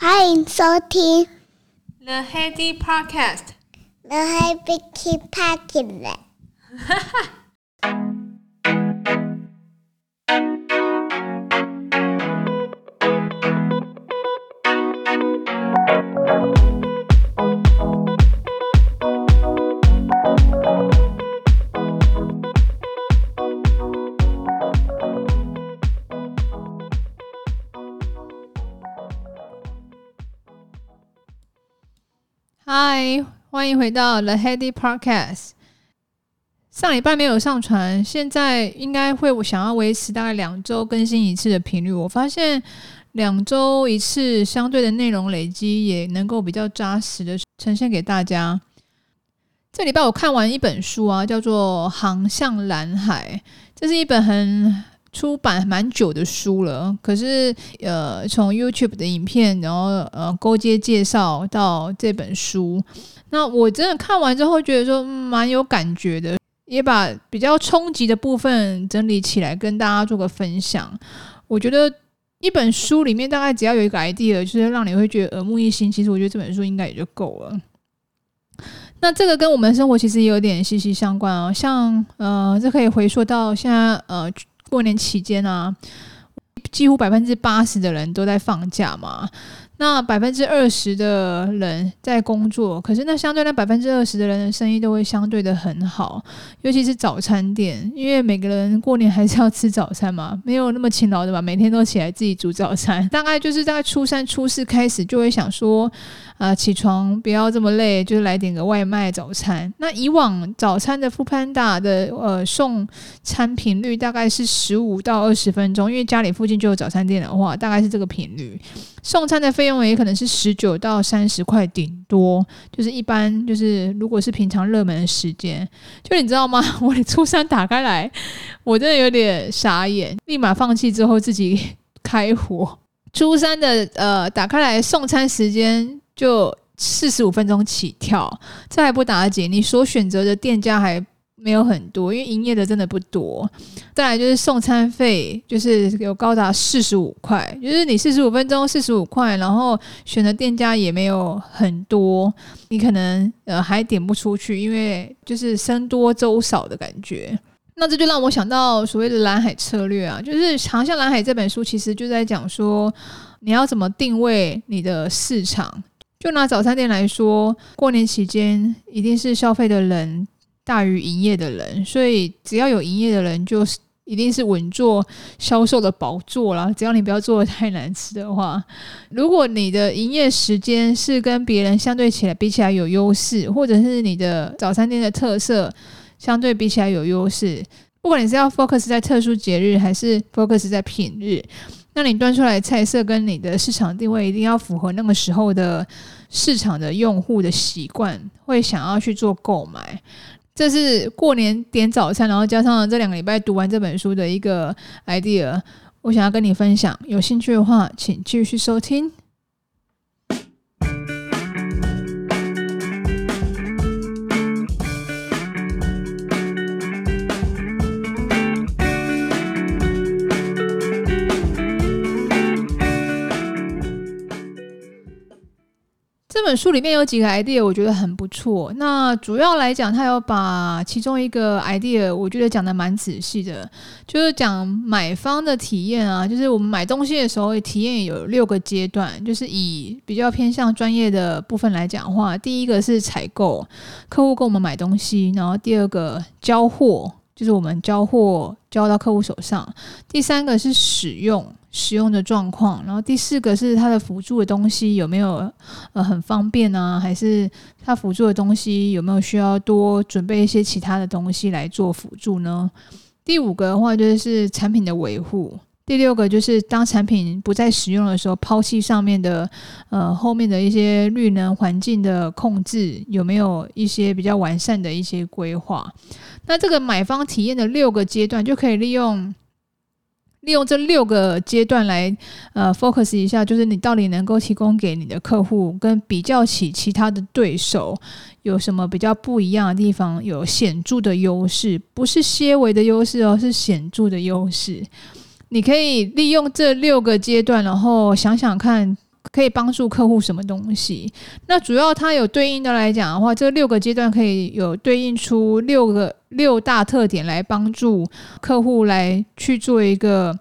欢迎收听 The Heady Podcast。The Heady Podcast。哈哈。 欢迎回到 The Heady Podcast。上礼拜没有上传，现在应该会想要维持大概两周更新一次的频率。我发现两周一次相对的内容累积，也能够比较扎实的呈现给大家。这礼拜我看完一本书啊，叫做《航向蓝海》，这是一本很。出版蛮久的书了，可是呃，从 YouTube 的影片，然后呃勾接介绍到这本书，那我真的看完之后觉得说蛮有感觉的，也把比较冲击的部分整理起来跟大家做个分享。我觉得一本书里面大概只要有一个 idea，就是让你会觉得耳目一新，其实我觉得这本书应该也就够了。那这个跟我们生活其实也有点息息相关啊，像呃，这可以回溯到现在呃。过年期间啊，几乎百分之八十的人都在放假嘛。那百分之二十的人在工作，可是那相对那百分之二十的人的生意都会相对的很好，尤其是早餐店，因为每个人过年还是要吃早餐嘛，没有那么勤劳的吧，每天都起来自己煮早餐。大概就是大概初三、初四开始就会想说，啊、起床不要这么累，就是来点个外卖早餐。那以往早餐的 Foodpanda 的呃送餐频率大概是十五到二十分钟，因为家里附近就有早餐店的话，大概是这个频率。送餐的费用也可能是十九到三十块，顶多就是一般就是如果是平常热门的时间，就你知道吗？我初三打开来，我真的有点傻眼，立马放弃之后自己开火。初三的呃打开来送餐时间就四十五分钟起跳，这还不打紧，你所选择的店家还。没有很多，因为营业的真的不多。再来就是送餐费，就是有高达四十五块，就是你四十五分钟四十五块，然后选的店家也没有很多，你可能呃还点不出去，因为就是僧多粥少的感觉。那这就让我想到所谓的蓝海策略啊，就是《航向蓝海》这本书其实就在讲说，你要怎么定位你的市场。就拿早餐店来说，过年期间一定是消费的人。大于营业的人，所以只要有营业的人，就是一定是稳坐销售的宝座啦。只要你不要做的太难吃的话，如果你的营业时间是跟别人相对起来比起来有优势，或者是你的早餐店的特色相对比起来有优势，不管你是要 focus 在特殊节日还是 focus 在品日，那你端出来的菜色跟你的市场定位一定要符合那个时候的市场的用户的习惯，会想要去做购买。这是过年点早餐，然后加上这两个礼拜读完这本书的一个 idea，我想要跟你分享。有兴趣的话，请继续收听。这本书里面有几个 idea，我觉得很不错。那主要来讲，他有把其中一个 idea，我觉得讲得蛮仔细的，就是讲买方的体验啊，就是我们买东西的时候，体验有六个阶段。就是以比较偏向专业的部分来讲话，第一个是采购，客户跟我们买东西，然后第二个交货，就是我们交货交到客户手上，第三个是使用。使用的状况，然后第四个是它的辅助的东西有没有呃很方便呢？还是它辅助的东西有没有需要多准备一些其他的东西来做辅助呢？第五个的话就是产品的维护，第六个就是当产品不再使用的时候，抛弃上面的呃后面的一些绿能环境的控制有没有一些比较完善的一些规划？那这个买方体验的六个阶段就可以利用。利用这六个阶段来，呃，focus 一下，就是你到底能够提供给你的客户，跟比较起其他的对手有什么比较不一样的地方，有显著的优势，不是些微的优势哦，是显著的优势。你可以利用这六个阶段，然后想想看，可以帮助客户什么东西。那主要它有对应的来讲的话，这六个阶段可以有对应出六个六大特点来帮助客户来去做一个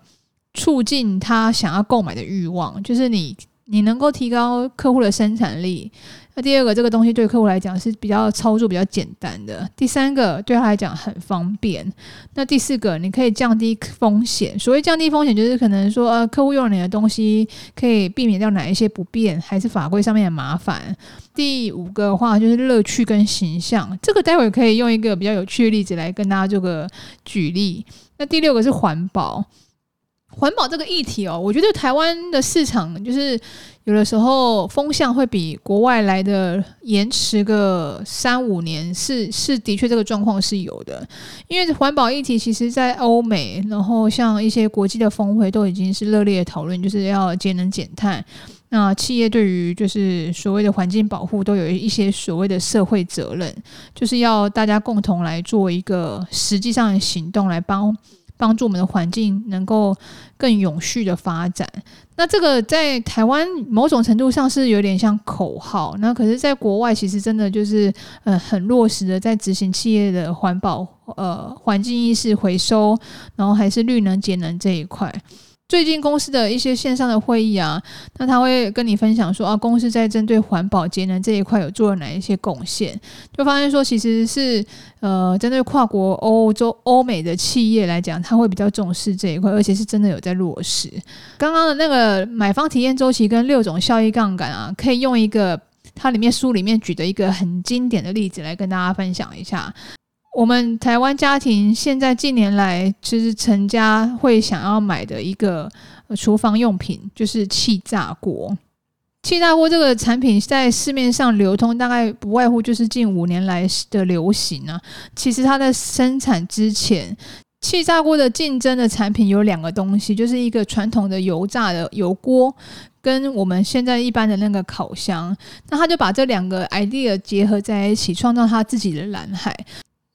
促进他想要购买的欲望，就是你你能够提高客户的生产力。第二个，这个东西对客户来讲是比较操作比较简单的。第三个，对他来讲很方便。那第四个，你可以降低风险。所谓降低风险，就是可能说，呃，客户用你的东西可以避免掉哪一些不便，还是法规上面的麻烦。第五个话，就是乐趣跟形象。这个待会可以用一个比较有趣的例子来跟大家做个举例。那第六个是环保。环保这个议题哦，我觉得台湾的市场就是有的时候风向会比国外来的延迟个三五年，是是的确这个状况是有的。因为环保议题其实，在欧美，然后像一些国际的峰会都已经是热烈讨论，就是要节能减碳。那企业对于就是所谓的环境保护，都有一些所谓的社会责任，就是要大家共同来做一个实际上的行动来帮。帮助我们的环境能够更永续的发展。那这个在台湾某种程度上是有点像口号，那可是在国外其实真的就是呃很落实的在执行企业的环保呃环境意识、回收，然后还是绿能节能这一块。最近公司的一些线上的会议啊，那他会跟你分享说啊，公司在针对环保节能这一块有做了哪一些贡献，就发现说其实是呃针对跨国欧洲、欧美的企业来讲，他会比较重视这一块，而且是真的有在落实。刚刚的那个买方体验周期跟六种效益杠杆啊，可以用一个它里面书里面举的一个很经典的例子来跟大家分享一下。我们台湾家庭现在近年来其实成家会想要买的一个厨房用品就是气炸锅。气炸锅这个产品在市面上流通，大概不外乎就是近五年来的流行啊。其实它在生产之前，气炸锅的竞争的产品有两个东西，就是一个传统的油炸的油锅，跟我们现在一般的那个烤箱。那他就把这两个 idea 结合在一起，创造他自己的蓝海。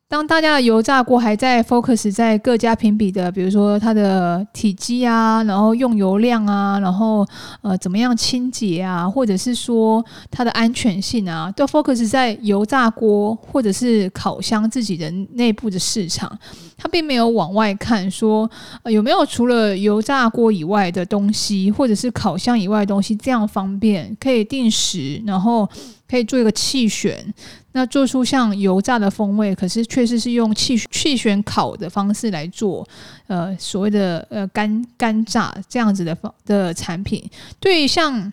当大家的油炸锅还在 focus 在各家评比的，比如说它的体积啊，然后用油量啊，然后呃怎么样清洁啊，或者是说它的安全性啊，都 focus 在油炸锅或者是烤箱自己的内部的市场，它并没有往外看说，呃，有没有除了油炸锅以外的东西，或者是烤箱以外的东西这样方便可以定时，然后可以做一个弃选。那做出像油炸的风味，可是确实是用气气旋烤的方式来做，呃，所谓的呃干干炸这样子的方的产品，对于像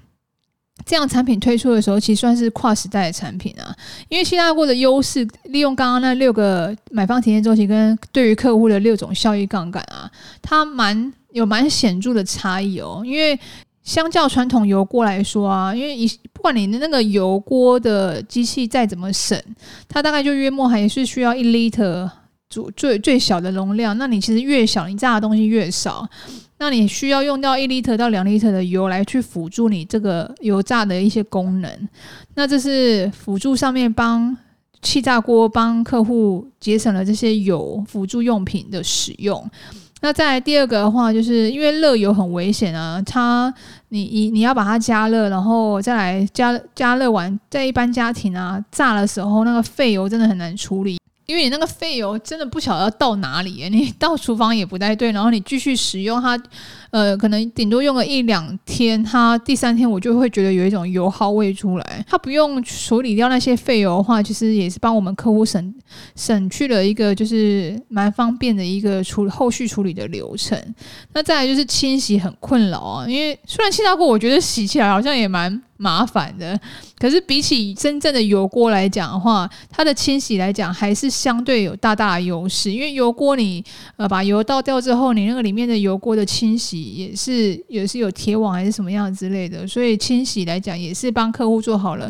这样产品推出的时候，其实算是跨时代的产品啊。因为气炸锅的优势，利用刚刚那六个买方体验周期跟对于客户的六种效益杠杆啊，它蛮有蛮显著的差异哦，因为。相较传统油锅来说啊，因为一不管你的那个油锅的机器再怎么省，它大概就约莫还是需要一 liter 最最小的容量。那你其实越小，你炸的东西越少，那你需要用到一 liter 到两 liter 的油来去辅助你这个油炸的一些功能。那这是辅助上面帮气炸锅帮客户节省了这些油辅助用品的使用。那再来第二个的话，就是因为热油很危险啊，它你你你要把它加热，然后再来加加热完，在一般家庭啊炸的时候，那个废油真的很难处理。因为你那个废油真的不晓得要到哪里，你到厨房也不太对，然后你继续使用它，呃，可能顶多用个一两天，它第三天我就会觉得有一种油耗味出来。它不用处理掉那些废油的话，其实也是帮我们客户省省去了一个就是蛮方便的一个处后续处理的流程。那再来就是清洗很困扰啊，因为虽然气炸锅，我觉得洗起来好像也蛮。麻烦的，可是比起真正的油锅来讲的话，它的清洗来讲还是相对有大大的优势。因为油锅你呃把油倒掉之后，你那个里面的油锅的清洗也是也是有铁网还是什么样之类的，所以清洗来讲也是帮客户做好了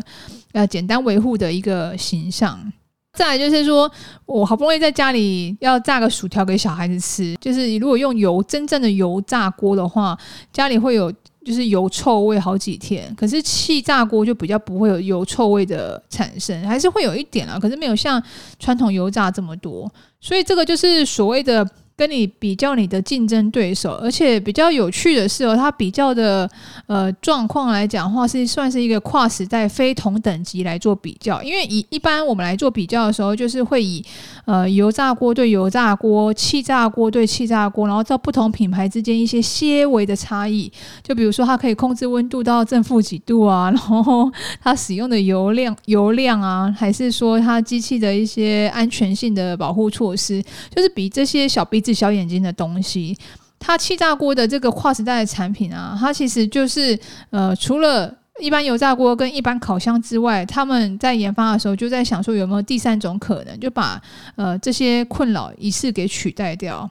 呃简单维护的一个形象。再来就是说我好不容易在家里要炸个薯条给小孩子吃，就是如果用油真正的油炸锅的话，家里会有。就是油臭味好几天，可是气炸锅就比较不会有油臭味的产生，还是会有一点啊，可是没有像传统油炸这么多，所以这个就是所谓的跟你比较你的竞争对手，而且比较有趣的是哦，它比较的呃状况来讲的话，是算是一个跨时代非同等级来做比较。因为以一般我们来做比较的时候，就是会以呃油炸锅对油炸锅、气炸锅对气炸锅，然后到不同品牌之间一些些微的差异。就比如说它可以控制温度到正负几度啊，然后它使用的油量、油量啊，还是说它机器的一些安全性的保护措施，就是比这些小鼻子小眼睛的东西，它气炸锅的这个跨时代的产品啊，它其实就是呃，除了一般油炸锅跟一般烤箱之外，他们在研发的时候就在想说有没有第三种可能，就把呃这些困扰一次给取代掉。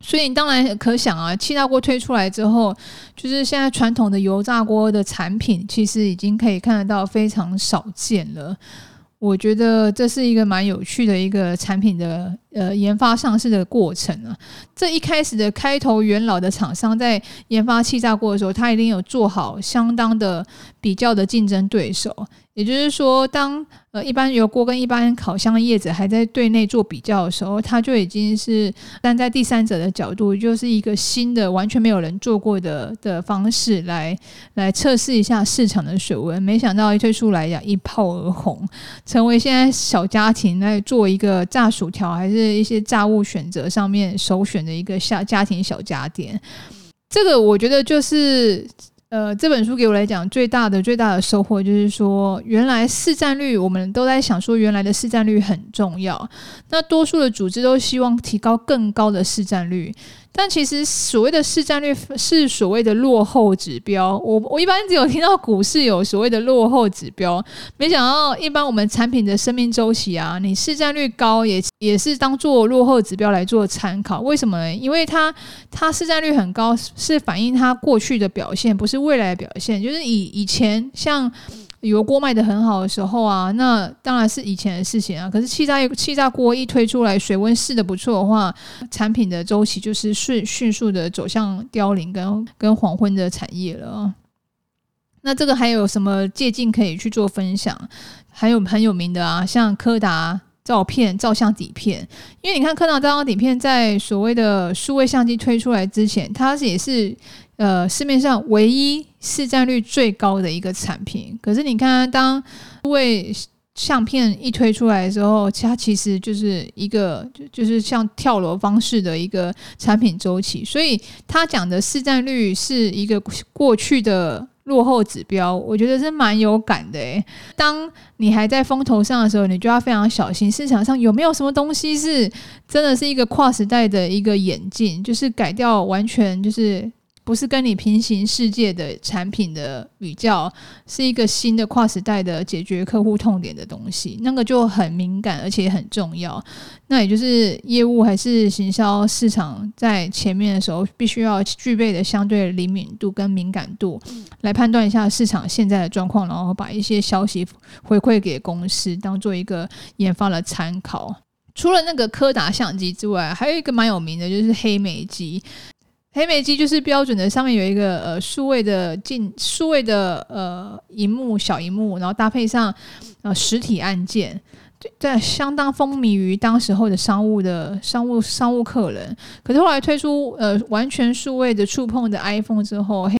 所以你当然可想啊，气炸锅推出来之后，就是现在传统的油炸锅的产品，其实已经可以看得到非常少见了。我觉得这是一个蛮有趣的一个产品的呃研发上市的过程啊。这一开始的开头元老的厂商在研发气炸锅的时候，他一定有做好相当的比较的竞争对手。也就是说，当呃一般油锅跟一般烤箱的业者还在对内做比较的时候，他就已经是站在第三者的角度，就是一个新的完全没有人做过的的方式来来测试一下市场的水温。没想到一推出来呀，一炮而红，成为现在小家庭在做一个炸薯条还是一些炸物选择上面首选的一个小家庭小家电。这个我觉得就是。呃，这本书给我来讲最大的最大的收获就是说，原来市占率我们都在想说，原来的市占率很重要。那多数的组织都希望提高更高的市占率。但其实所谓的市占率是所谓的落后指标。我我一般只有听到股市有所谓的落后指标，没想到一般我们产品的生命周期啊，你市占率高也也是当做落后指标来做参考。为什么呢？因为它它市占率很高，是反映它过去的表现，不是未来表现。就是以以前像。油锅卖得很好的时候啊，那当然是以前的事情啊。可是气炸气炸锅一推出来，水温试得不错的话，产品的周期就是迅迅速的走向凋零跟跟黄昏的产业了。那这个还有什么借镜可以去做分享？还有很有名的啊，像柯达照片照相底片，因为你看柯达照相底片在所谓的数位相机推出来之前，它也是。呃，市面上唯一市占率最高的一个产品，可是你看，当数位相片一推出来的时候，它其实就是一个就就是像跳楼方式的一个产品周期，所以他讲的市占率是一个过去的落后指标，我觉得是蛮有感的诶。当你还在风头上的时候，你就要非常小心，市场上有没有什么东西是真的是一个跨时代的一个演进，就是改掉完全就是。不是跟你平行世界的产品的比较，是一个新的跨时代的解决客户痛点的东西，那个就很敏感，而且很重要。那也就是业务还是行销市场在前面的时候，必须要具备的相对灵敏度跟敏感度，来判断一下市场现在的状况，然后把一些消息回馈给公司，当做一个研发的参考。除了那个柯达相机之外，还有一个蛮有名的，就是黑莓机。黑莓机就是标准的，上面有一个呃数位的镜，数位的呃荧幕小荧幕，然后搭配上呃实体按键，在相当风靡于当时候的商务的商务商务客人。可是后来推出呃完全数位的触碰的 iPhone 之后，黑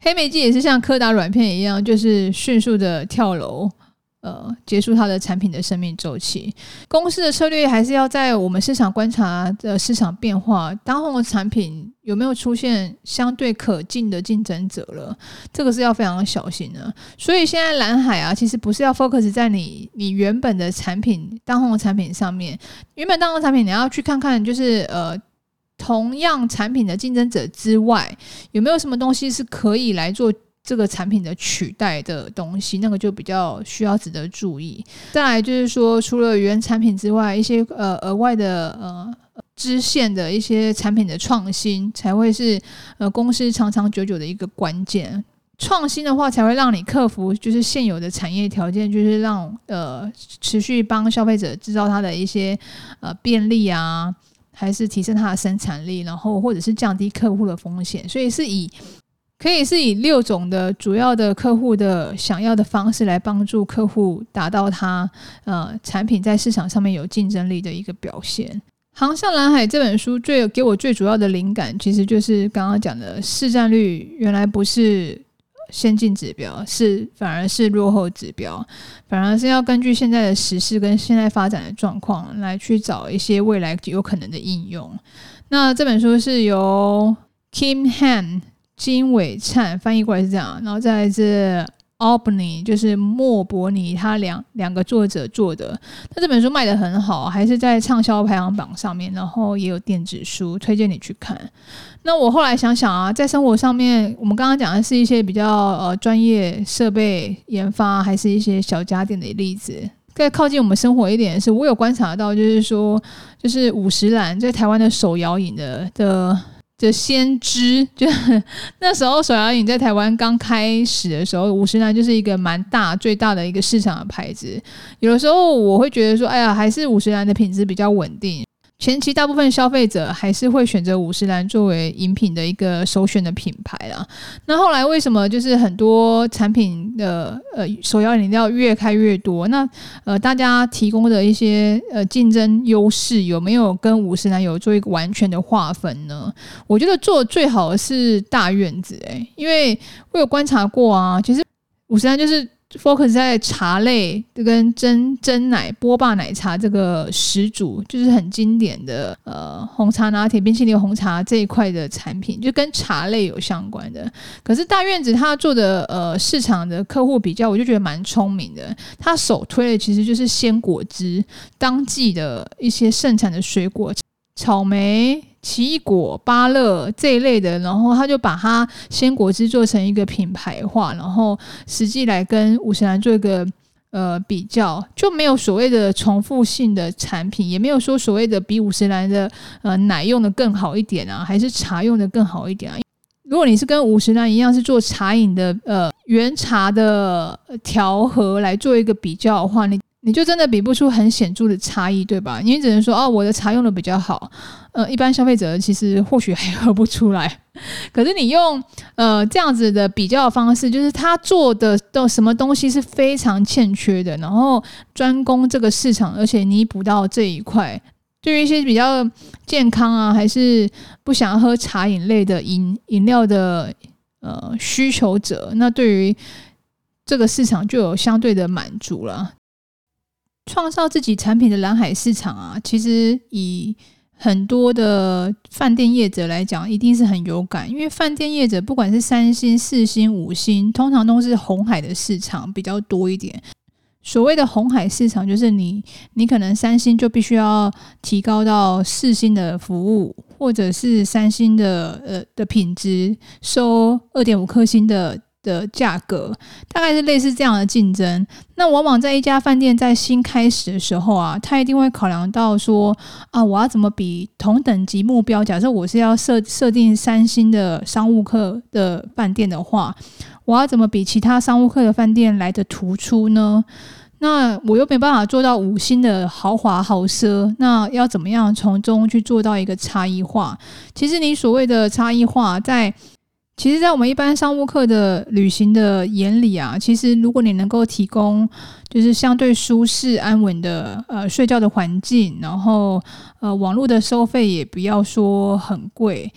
黑莓机也是像柯达软片一样，就是迅速的跳楼。呃，结束它的产品的生命周期。公司的策略还是要在我们市场观察的市场变化，当红的产品有没有出现相对可敬的竞争者了，这个是要非常小心的。所以现在蓝海啊，其实不是要 focus 在你你原本的产品当红的产品上面，原本当红产品你要去看看，就是呃，同样产品的竞争者之外，有没有什么东西是可以来做。这个产品的取代的东西，那个就比较需要值得注意。再来就是说，除了原产品之外，一些呃额外的呃支线的一些产品的创新，才会是呃公司长长久久的一个关键。创新的话，才会让你克服就是现有的产业条件，就是让呃持续帮消费者制造它的一些呃便利啊，还是提升它的生产力，然后或者是降低客户的风险。所以是以。可以是以六种的主要的客户的想要的方式来帮助客户达到他呃产品在市场上面有竞争力的一个表现。航向蓝海这本书最给我最主要的灵感，其实就是刚刚讲的市占率原来不是先进指标，是反而是落后指标，反而是要根据现在的时事跟现在发展的状况来去找一些未来有可能的应用。那这本书是由 Kim Han 金伟灿翻译过来是这样，然后再来是。Albany 就是莫伯尼，他两两个作者做的。那这本书卖得很好，还是在畅销排行榜上面，然后也有电子书，推荐你去看。那我后来想想啊，在生活上面，我们刚刚讲的是一些比较呃专业设备研发，还是一些小家电的例子。再靠近我们生活一点是，我有观察到，就是说，就是五十岚在台湾的手摇饮的的。的先知，就 那时候手摇饮在台湾刚开始的时候，五十岚就是一个蛮大、最大的一个市场的牌子。有的时候我会觉得说，哎呀，还是五十岚的品质比较稳定。前期大部分消费者还是会选择五十岚作为饮品的一个首选的品牌啦。那后来为什么就是很多产品的呃首要饮料越开越多？那呃大家提供的一些呃竞争优势有没有跟五十岚有做一个完全的划分呢？我觉得做最好的是大院子诶、因为我有观察过啊，其实五十岚就是。Focus 在茶类跟真真奶、波霸奶茶这个始祖，就是很经典的呃红茶拿铁、冰淇淋红茶这一块的产品，就跟茶类有相关的。可是大院子他做的呃市场的客户比较，我就觉得蛮聪明的。他首推的其实就是鲜果汁，当季的一些盛产的水果，草莓。奇异果、芭乐这一类的，然后他就把它鲜果汁做成一个品牌化，然后实际来跟五十岚做一个呃比较，就没有所谓的重复性的产品，也没有说所谓的比五十岚的呃奶用的更好一点啊，还是茶用的更好一点啊。如果你是跟五十岚一样是做茶饮的呃原茶的调和来做一个比较的话，你。你就真的比不出很显著的差异，对吧？你只能说哦，我的茶用的比较好。呃，一般消费者其实或许还喝不出来。可是你用呃这样子的比较方式，就是他做的的什么东西是非常欠缺的，然后专攻这个市场，而且弥补到这一块。对于一些比较健康啊，还是不想喝茶饮类的饮饮料的呃需求者，那对于这个市场就有相对的满足了。创造自己产品的蓝海市场啊，其实以很多的饭店业者来讲，一定是很有感，因为饭店业者不管是三星、四星、五星，通常都是红海的市场比较多一点。所谓的红海市场，就是你你可能三星就必须要提高到四星的服务，或者是三星的呃的品质，收二点五颗星的。的价格大概是类似这样的竞争。那往往在一家饭店在新开始的时候啊，他一定会考量到说啊，我要怎么比同等级目标？假设我是要设设定三星的商务客的饭店的话，我要怎么比其他商务客的饭店来得突出呢？那我又没办法做到五星的豪华豪奢，那要怎么样从中去做到一个差异化？其实你所谓的差异化在。其实，在我们一般商务客的旅行的眼里啊，其实如果你能够提供就是相对舒适安稳的呃睡觉的环境，然后呃网络的收费也不要说很贵。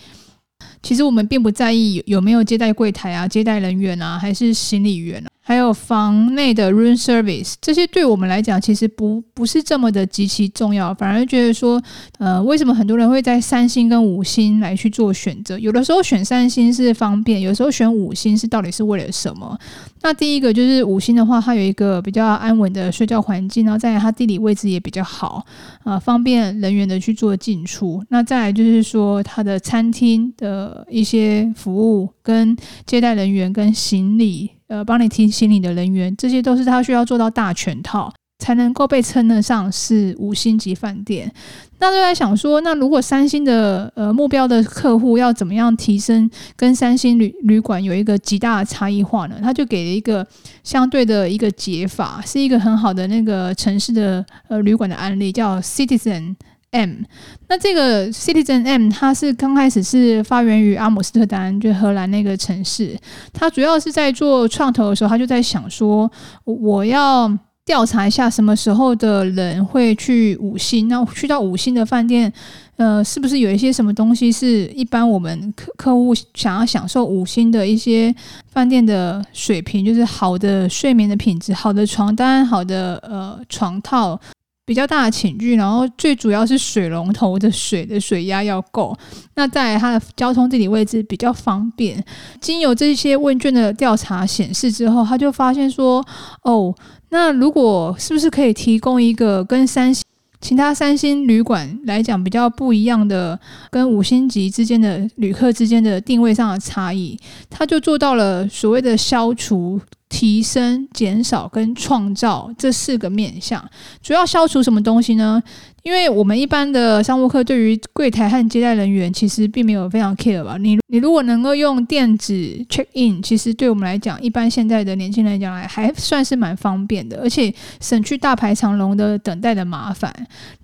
其实我们并不在意有没有接待柜台啊、接待人员啊，还是行李员啊。还有房内的 room service，这些对我们来讲其实不不是这么的极其重要，反而觉得说，呃，为什么很多人会在三星跟五星来去做选择？有的时候选三星是方便，有时候选五星是到底是为了什么？那第一个就是五星的话，它有一个比较安稳的睡觉环境，然后再来它地理位置也比较好，啊、呃，方便人员的去做进出。那再来就是说它的餐厅的一些服务跟接待人员跟行李。呃，帮你提行李的人员，这些都是他需要做到大全套，才能够被称得上是五星级饭店。那就在想说，那如果三星的呃目标的客户要怎么样提升，跟三星旅旅馆有一个极大的差异化呢？他就给了一个相对的一个解法，是一个很好的那个城市的呃旅馆的案例，叫 Citizen。M，那这个 Citizen M，它是刚开始是发源于阿姆斯特丹，就荷兰那个城市。它主要是在做创投的时候，他就在想说，我要调查一下什么时候的人会去五星，那去到五星的饭店，呃，是不是有一些什么东西是一般我们客客户想要享受五星的一些饭店的水平，就是好的睡眠的品质、好的床单、好的呃床套、比较大的寝具，然后最主要是水龙头的水的水压要够。那在它的交通地理位置比较方便。经由这些问卷的调查显示之后，他就发现说，哦。那如果是不是可以提供一个跟三星其他三星旅馆来讲比较不一样的，跟五星级之间的旅客之间的定位上的差异？他就做到了所谓的消除、提升、减少跟创造这四个面向。主要消除什么东西呢？因为我们一般的商务客对于柜台和接待人员其实并没有非常 care 吧。你你如果能够用电子 check in，其实对我们来讲，一般现在的年轻人讲来还算是蛮方便的，而且省去大排长龙的等待的麻烦。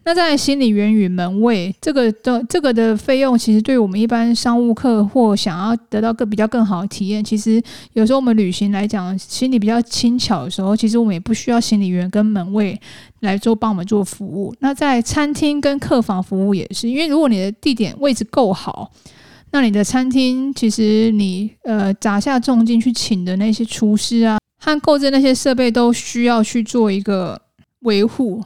那在行李员与门卫这个的这个的费用，其实对我们一般商务客或想要得到更比较更好的体验，其实有时候我们旅行来讲，行李比较轻巧的时候，其实我们也不需要行李员跟门卫来做帮我们做服务。那在餐厅跟客房服务也是，因为如果你的地点位置够好，那你的餐厅其实你呃砸下重金去请的那些厨师啊和购置那些设备都需要去做一个维护。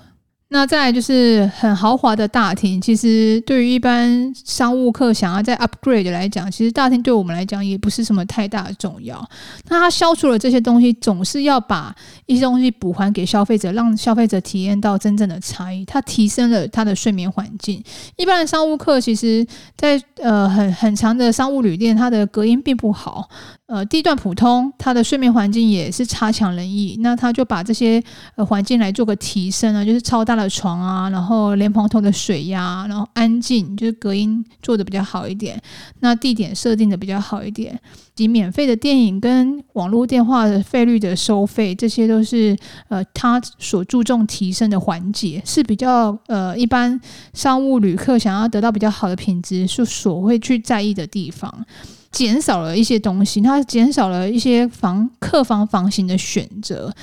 那再就是很豪华的大厅，其实对于一般商务客想要再 upgrade 来讲，其实大厅对我们来讲也不是什么太大的重要。那它消除了这些东西，总是要把一些东西补还给消费者，让消费者体验到真正的差异。它提升了他的睡眠环境。一般的商务客其实在呃很很长的商务旅店，它的隔音并不好。呃，地段普通，它的睡眠环境也是差强人意。那他就把这些呃环境来做个提升啊，就是超大的床啊，然后莲蓬头的水压，然后安静，就是隔音做得比较好一点。那地点设定的比较好一点，及免费的电影跟网络电话的费率的收费，这些都是呃他所注重提升的环节，是比较呃一般商务旅客想要得到比较好的品质，是所会去在意的地方。减少了一些东西，它减少了一些房客房房型的选择。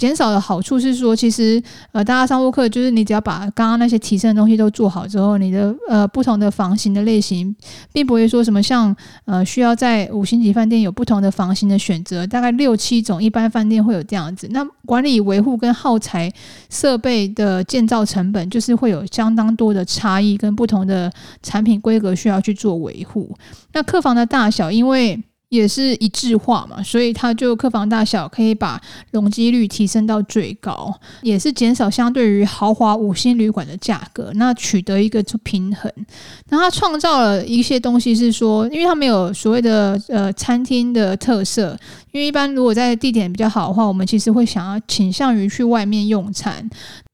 减少的好处是说，其实呃，大家商务客就是你只要把刚刚那些提升的东西都做好之后，你的呃不同的房型的类型，并不会说什么像呃需要在五星级饭店有不同的房型的选择，大概六七种，一般饭店会有这样子。那管理维护跟耗材设备的建造成本，就是会有相当多的差异，跟不同的产品规格需要去做维护。那客房的大小，因为也是一致化嘛，所以它就客房大小可以把容积率提升到最高，也是减少相对于豪华五星旅馆的价格，那取得一个平衡。那它创造了一些东西是说，因为它没有所谓的呃餐厅的特色，因为一般如果在地点比较好的话，我们其实会想要倾向于去外面用餐。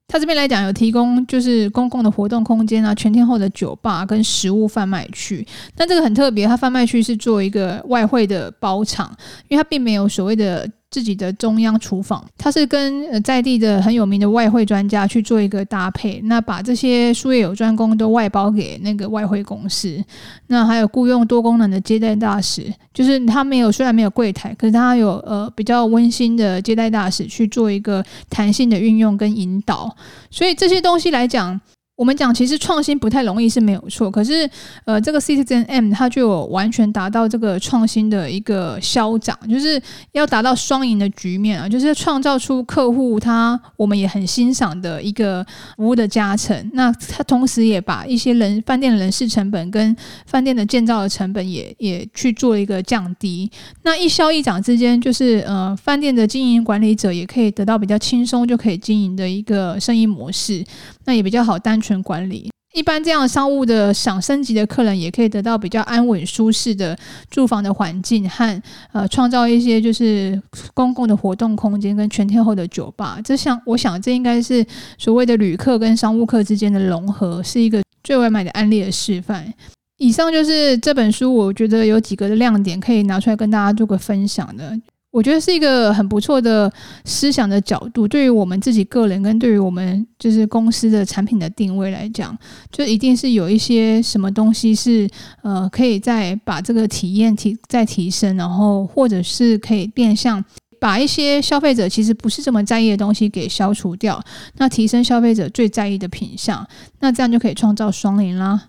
他这边来讲有提供就是公共的活动空间啊，全天候的酒吧跟食物贩卖区。但这个很特别，它贩卖区是做一个外汇的包场，因为它并没有所谓的。自己的中央厨房，他是跟在地的很有名的外汇专家去做一个搭配，那把这些术业有专攻都外包给那个外汇公司，那还有雇佣多功能的接待大使，就是他没有虽然没有柜台，可是他有呃比较温馨的接待大使去做一个弹性的运用跟引导，所以这些东西来讲。我们讲，其实创新不太容易是没有错，可是，呃，这个 Citizen M 它就有完全达到这个创新的一个消长，就是要达到双赢的局面啊，就是创造出客户他我们也很欣赏的一个服务的加成，那它同时也把一些人饭店的人事成本跟饭店的建造的成本也也去做一个降低，那一消一长之间，就是呃，饭店的经营管理者也可以得到比较轻松就可以经营的一个生意模式，那也比较好单。全管理，一般这样商务的想升级的客人，也可以得到比较安稳舒适的住房的环境和呃，创造一些就是公共的活动空间跟全天候的酒吧。这像我想，这应该是所谓的旅客跟商务客之间的融合，是一个最完美的案例的示范。以上就是这本书，我觉得有几个的亮点可以拿出来跟大家做个分享的。我觉得是一个很不错的思想的角度，对于我们自己个人跟对于我们就是公司的产品的定位来讲，就一定是有一些什么东西是呃可以再把这个体验提再提升，然后或者是可以变相。把一些消费者其实不是这么在意的东西给消除掉，那提升消费者最在意的品相，那这样就可以创造双赢啦。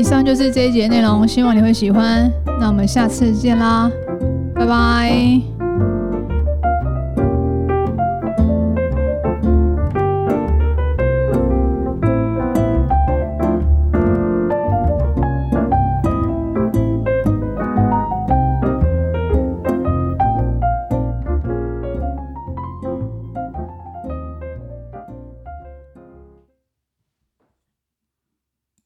以上就是这一节内容，希望你会喜欢。那我们下次见啦，拜拜。